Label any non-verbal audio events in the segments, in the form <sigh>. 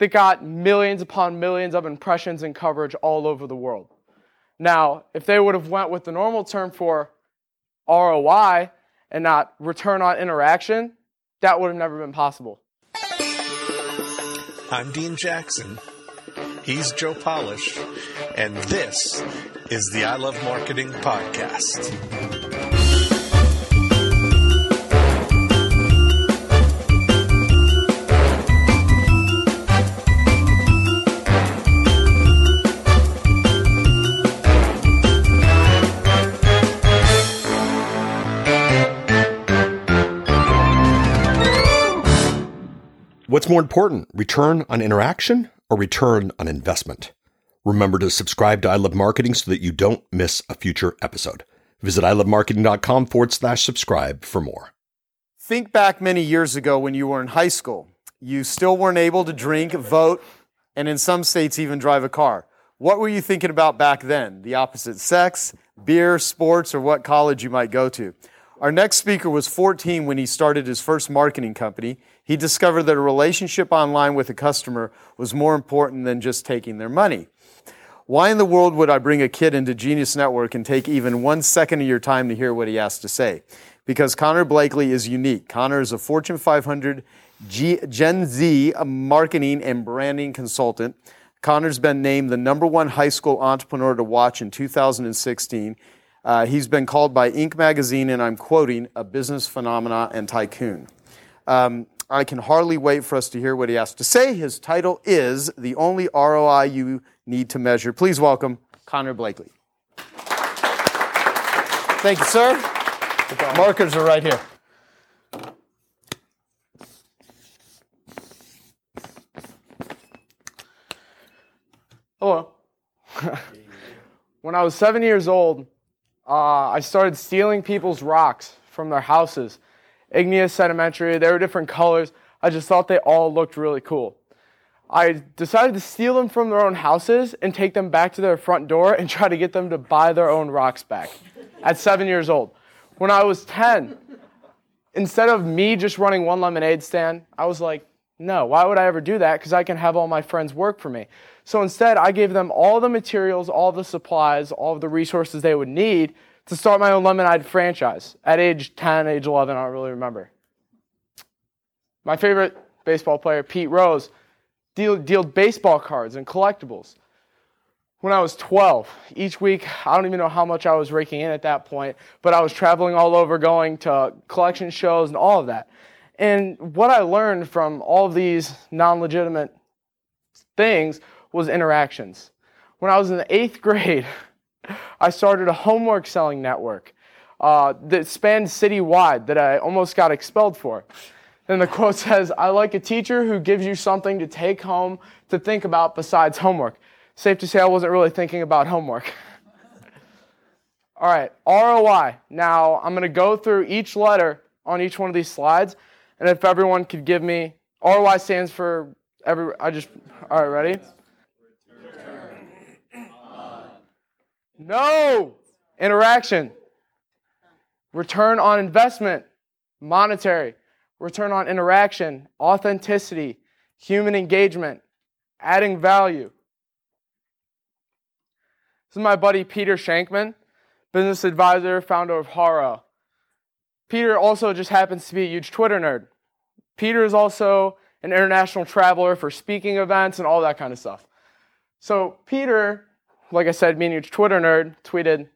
that got millions upon millions of impressions and coverage all over the world. Now, if they would have went with the normal term for ROI and not return on interaction, that would have never been possible. I'm Dean Jackson. He's Joe Polish. And this is the I Love Marketing Podcast. What's more important, return on interaction or return on investment? Remember to subscribe to I Love Marketing so that you don't miss a future episode. Visit ilovemarketing.com forward slash subscribe for more. Think back many years ago when you were in high school. You still weren't able to drink, vote, and in some states even drive a car. What were you thinking about back then? The opposite sex, beer, sports, or what college you might go to? Our next speaker was 14 when he started his first marketing company. He discovered that a relationship online with a customer was more important than just taking their money. Why in the world would I bring a kid into Genius Network and take even one second of your time to hear what he has to say? Because Connor Blakley is unique. Connor is a Fortune 500 G- Gen Z marketing and branding consultant. Connor's been named the number one high school entrepreneur to watch in 2016. Uh, he's been called by Inc. magazine, and I'm quoting, a business phenomena and tycoon. Um, I can hardly wait for us to hear what he has to say. His title is The Only ROI You Need to Measure. Please welcome Connor Blakley. Thank you, sir. Markers are right here. Hello. <laughs> when I was seven years old, uh, I started stealing people's rocks from their houses. Igneous, sedimentary, they were different colors. I just thought they all looked really cool. I decided to steal them from their own houses and take them back to their front door and try to get them to buy their own rocks back at seven years old. When I was 10, instead of me just running one lemonade stand, I was like, no, why would I ever do that? Because I can have all my friends work for me. So instead, I gave them all the materials, all the supplies, all the resources they would need to start my own lemonade franchise at age 10, age 11, I don't really remember. My favorite baseball player, Pete Rose, deal, dealed baseball cards and collectibles. When I was 12, each week, I don't even know how much I was raking in at that point, but I was traveling all over, going to collection shows and all of that. And what I learned from all of these non legitimate things was interactions. When I was in the eighth grade, <laughs> I started a homework selling network uh, that spanned citywide that I almost got expelled for. And the quote <laughs> says, I like a teacher who gives you something to take home to think about besides homework. Safe to say I wasn't really thinking about homework. <laughs> All right, ROI. Now I'm going to go through each letter on each one of these slides. And if everyone could give me, ROI stands for every, I just, all right, ready? No. Interaction. Return on investment. Monetary. Return on interaction. Authenticity. Human engagement. Adding value. This is my buddy Peter Shankman, business advisor, founder of Haro. Peter also just happens to be a huge Twitter nerd. Peter is also an international traveler for speaking events and all that kind of stuff. So Peter like I said, being a Twitter nerd, tweeted,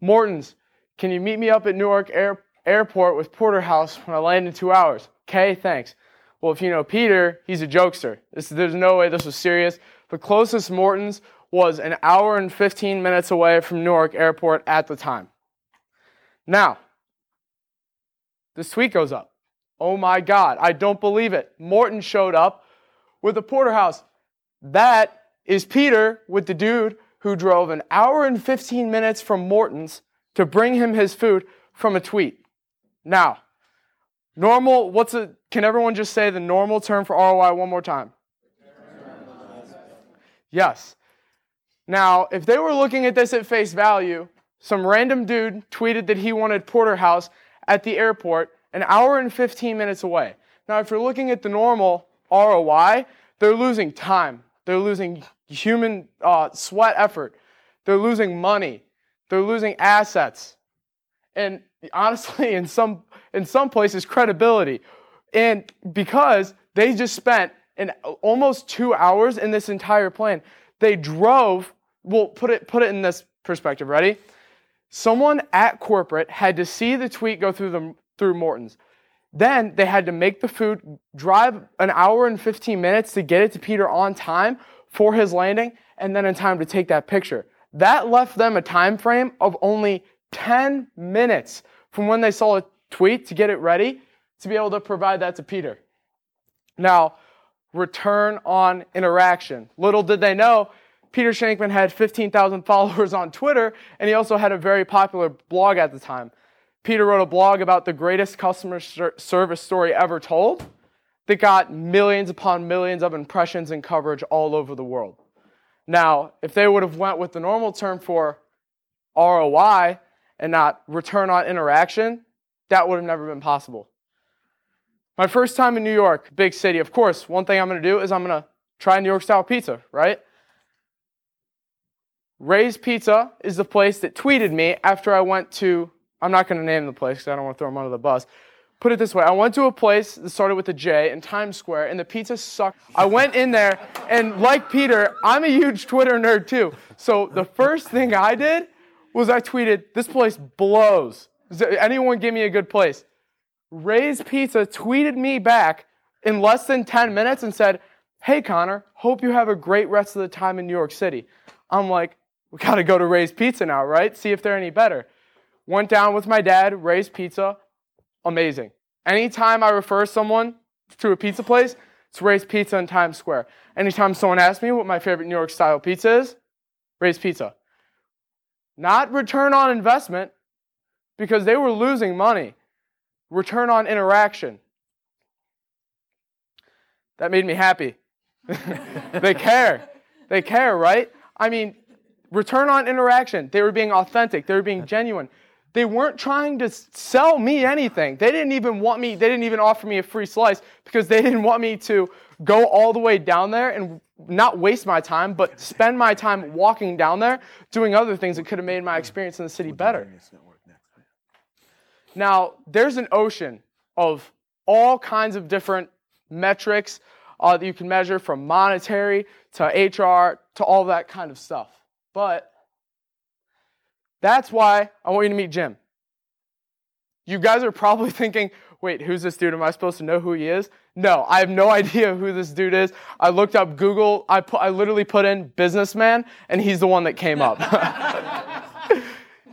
Morton's, can you meet me up at Newark Air- Airport with Porterhouse when I land in two hours? Okay, thanks. Well, if you know Peter, he's a jokester. This, there's no way this was serious. The closest Morton's was an hour and 15 minutes away from Newark Airport at the time. Now, this tweet goes up. Oh my God, I don't believe it. Morton showed up with the Porterhouse. That is Peter with the dude who drove an hour and 15 minutes from Morton's to bring him his food from a tweet. Now, normal, what's a, can everyone just say the normal term for ROI one more time? Yes. Now, if they were looking at this at face value, some random dude tweeted that he wanted Porterhouse at the airport an hour and 15 minutes away. Now, if you're looking at the normal ROI, they're losing time. They're losing human uh, sweat effort. They're losing money. They're losing assets. And honestly, in some, in some places, credibility. And because they just spent in almost two hours in this entire plan, they drove, well, put it, put it in this perspective. Ready? Someone at corporate had to see the tweet go through the, through Morton's. Then they had to make the food, drive an hour and 15 minutes to get it to Peter on time for his landing, and then in time to take that picture. That left them a time frame of only 10 minutes from when they saw a tweet to get it ready to be able to provide that to Peter. Now, return on interaction. Little did they know, Peter Shankman had 15,000 <laughs> followers on Twitter, and he also had a very popular blog at the time. Peter wrote a blog about the greatest customer service story ever told that got millions upon millions of impressions and coverage all over the world. Now, if they would have went with the normal term for ROI and not return on interaction, that would have never been possible. My first time in New York, big city, of course, one thing I'm going to do is I'm going to try New York style pizza, right? Ray's Pizza is the place that tweeted me after I went to, I'm not going to name the place because I don't want to throw them under the bus. Put it this way I went to a place that started with a J in Times Square, and the pizza sucked. I went in there, and like Peter, I'm a huge Twitter nerd too. So the first thing I did was I tweeted, This place blows. Anyone give me a good place? Ray's Pizza tweeted me back in less than 10 minutes and said, Hey, Connor, hope you have a great rest of the time in New York City. I'm like, we got to go to Ray's Pizza now, right? See if they're any better. Went down with my dad, Ray's Pizza, amazing. Anytime I refer someone to a pizza place, it's Ray's Pizza in Times Square. Anytime someone asks me what my favorite New York style pizza is, Ray's Pizza. Not return on investment, because they were losing money. Return on interaction. That made me happy. <laughs> they care. They care, right? I mean, return on interaction. They were being authentic, they were being genuine. They weren't trying to sell me anything. They didn't even want me, they didn't even offer me a free slice because they <laughs> didn't want me to go all the way down there and not waste my time, but spend my time walking down there doing other things that could have made my experience in the city better. Now, there's an ocean of all kinds of different metrics uh, that you can measure from monetary to HR to all that kind of stuff. But that's why I want you to meet Jim. You guys are probably <laughs> thinking, wait, who's this dude? Am I supposed to know who he is? No, I have no <laughs> idea who this dude is. I looked up Google, I, put, I literally put in businessman, and he's the one that came up. <laughs>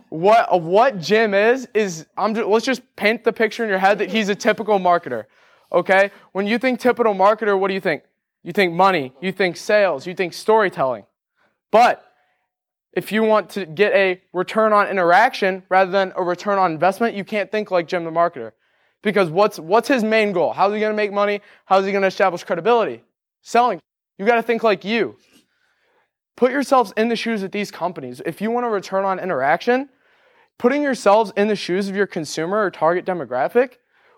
what, what Jim is, is I'm just, let's just paint the picture in your head that he's a typical marketer. Okay? When you think typical marketer, what do you think? You think money, you think sales, you think storytelling. But if you want to get a return on interaction rather than a return on investment, you can't think like Jim the marketer. Because what's, what's his main goal? How's he going to make money? How's he going to establish credibility? Selling. You got to think like you. Put yourselves in the shoes of these companies. If you want a return on interaction, putting yourselves in the shoes of your consumer or target demographic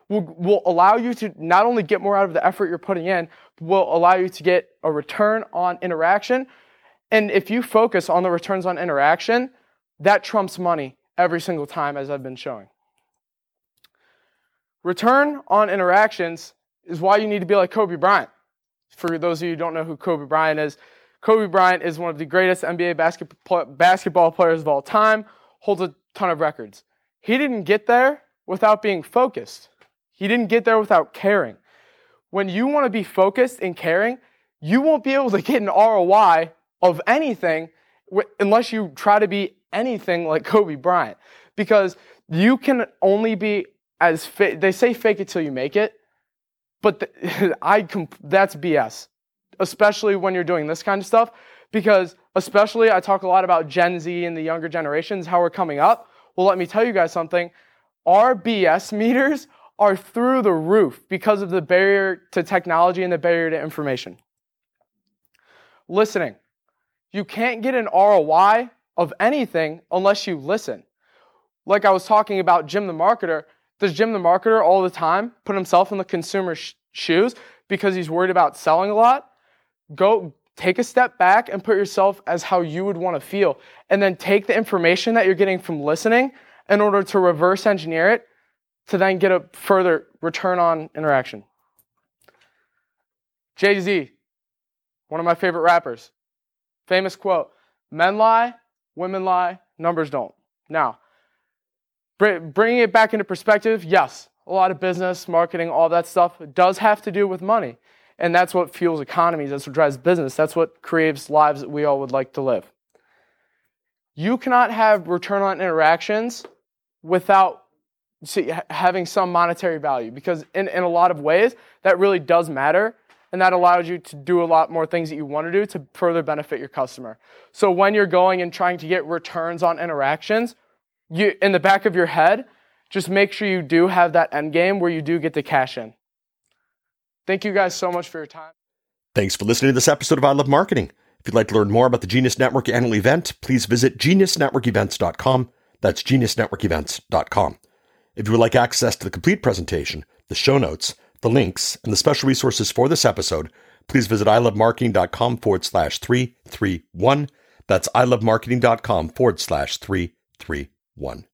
will, will allow you to not only get more out of the effort you're putting in, will allow you to get a return on interaction and if you focus on the returns on interaction, that trumps money every single time, as I've been showing. Return on interactions is why you need to be like Kobe Bryant. For those of you who don't know who Kobe Bryant is, Kobe Bryant is one of the greatest NBA basketball players of all time, holds a ton of records. He didn't get there without being focused. He didn't get there without caring. When you want to be focused and caring, you won't be able to get an ROI of anything unless you try to be anything like Kobe Bryant. Because you can only be as fa- they say fake it till you make it, but the, <laughs> I comp- that's BS. Especially when you're doing this kind of stuff, because especially I talk a lot about Gen Z and the younger generations, how we're coming up. Well, let me tell you guys something. Our BS meters are through the roof because of the barrier to technology and the barrier to information. Listening. You can't get an ROI of anything unless you listen. Like I was talking about Jim the marketer, does Jim the marketer all the time put himself in the consumer's sh- shoes because he's worried about selling a lot? go take a step back and put yourself as how you would want to feel. And then take the information that you're getting from listening in order to reverse engineer it to then get a further return on interaction. Jay Z, one of my favorite rappers, famous quote Men lie, women lie, numbers don't. Now, bringing it back into perspective, yes, a lot of business, marketing, all that stuff does have to do with money. And that's what fuels economies, that's what drives business, that's what creates lives that we all would like to live. You cannot have return on interactions without see, having some monetary value because, in, in a lot of ways, that really does matter. And that allows you to do a lot more things that you want to do to further benefit your customer. So when you're going and trying to get returns on interactions, you, in the back of your head, just make sure you do have that end game where you do get to cash in. Thank you guys so much for your time. Thanks for listening to this episode of I Love Marketing. If you'd like to learn more about the Genius Network annual event, please visit geniusnetworkevents.com. That's geniusnetworkevents.com. If you would like access to the complete presentation, the show notes, the links, and the special resources for this episode, please visit ilovemarketing.com forward slash 331. That's ilovemarketing.com forward slash 331.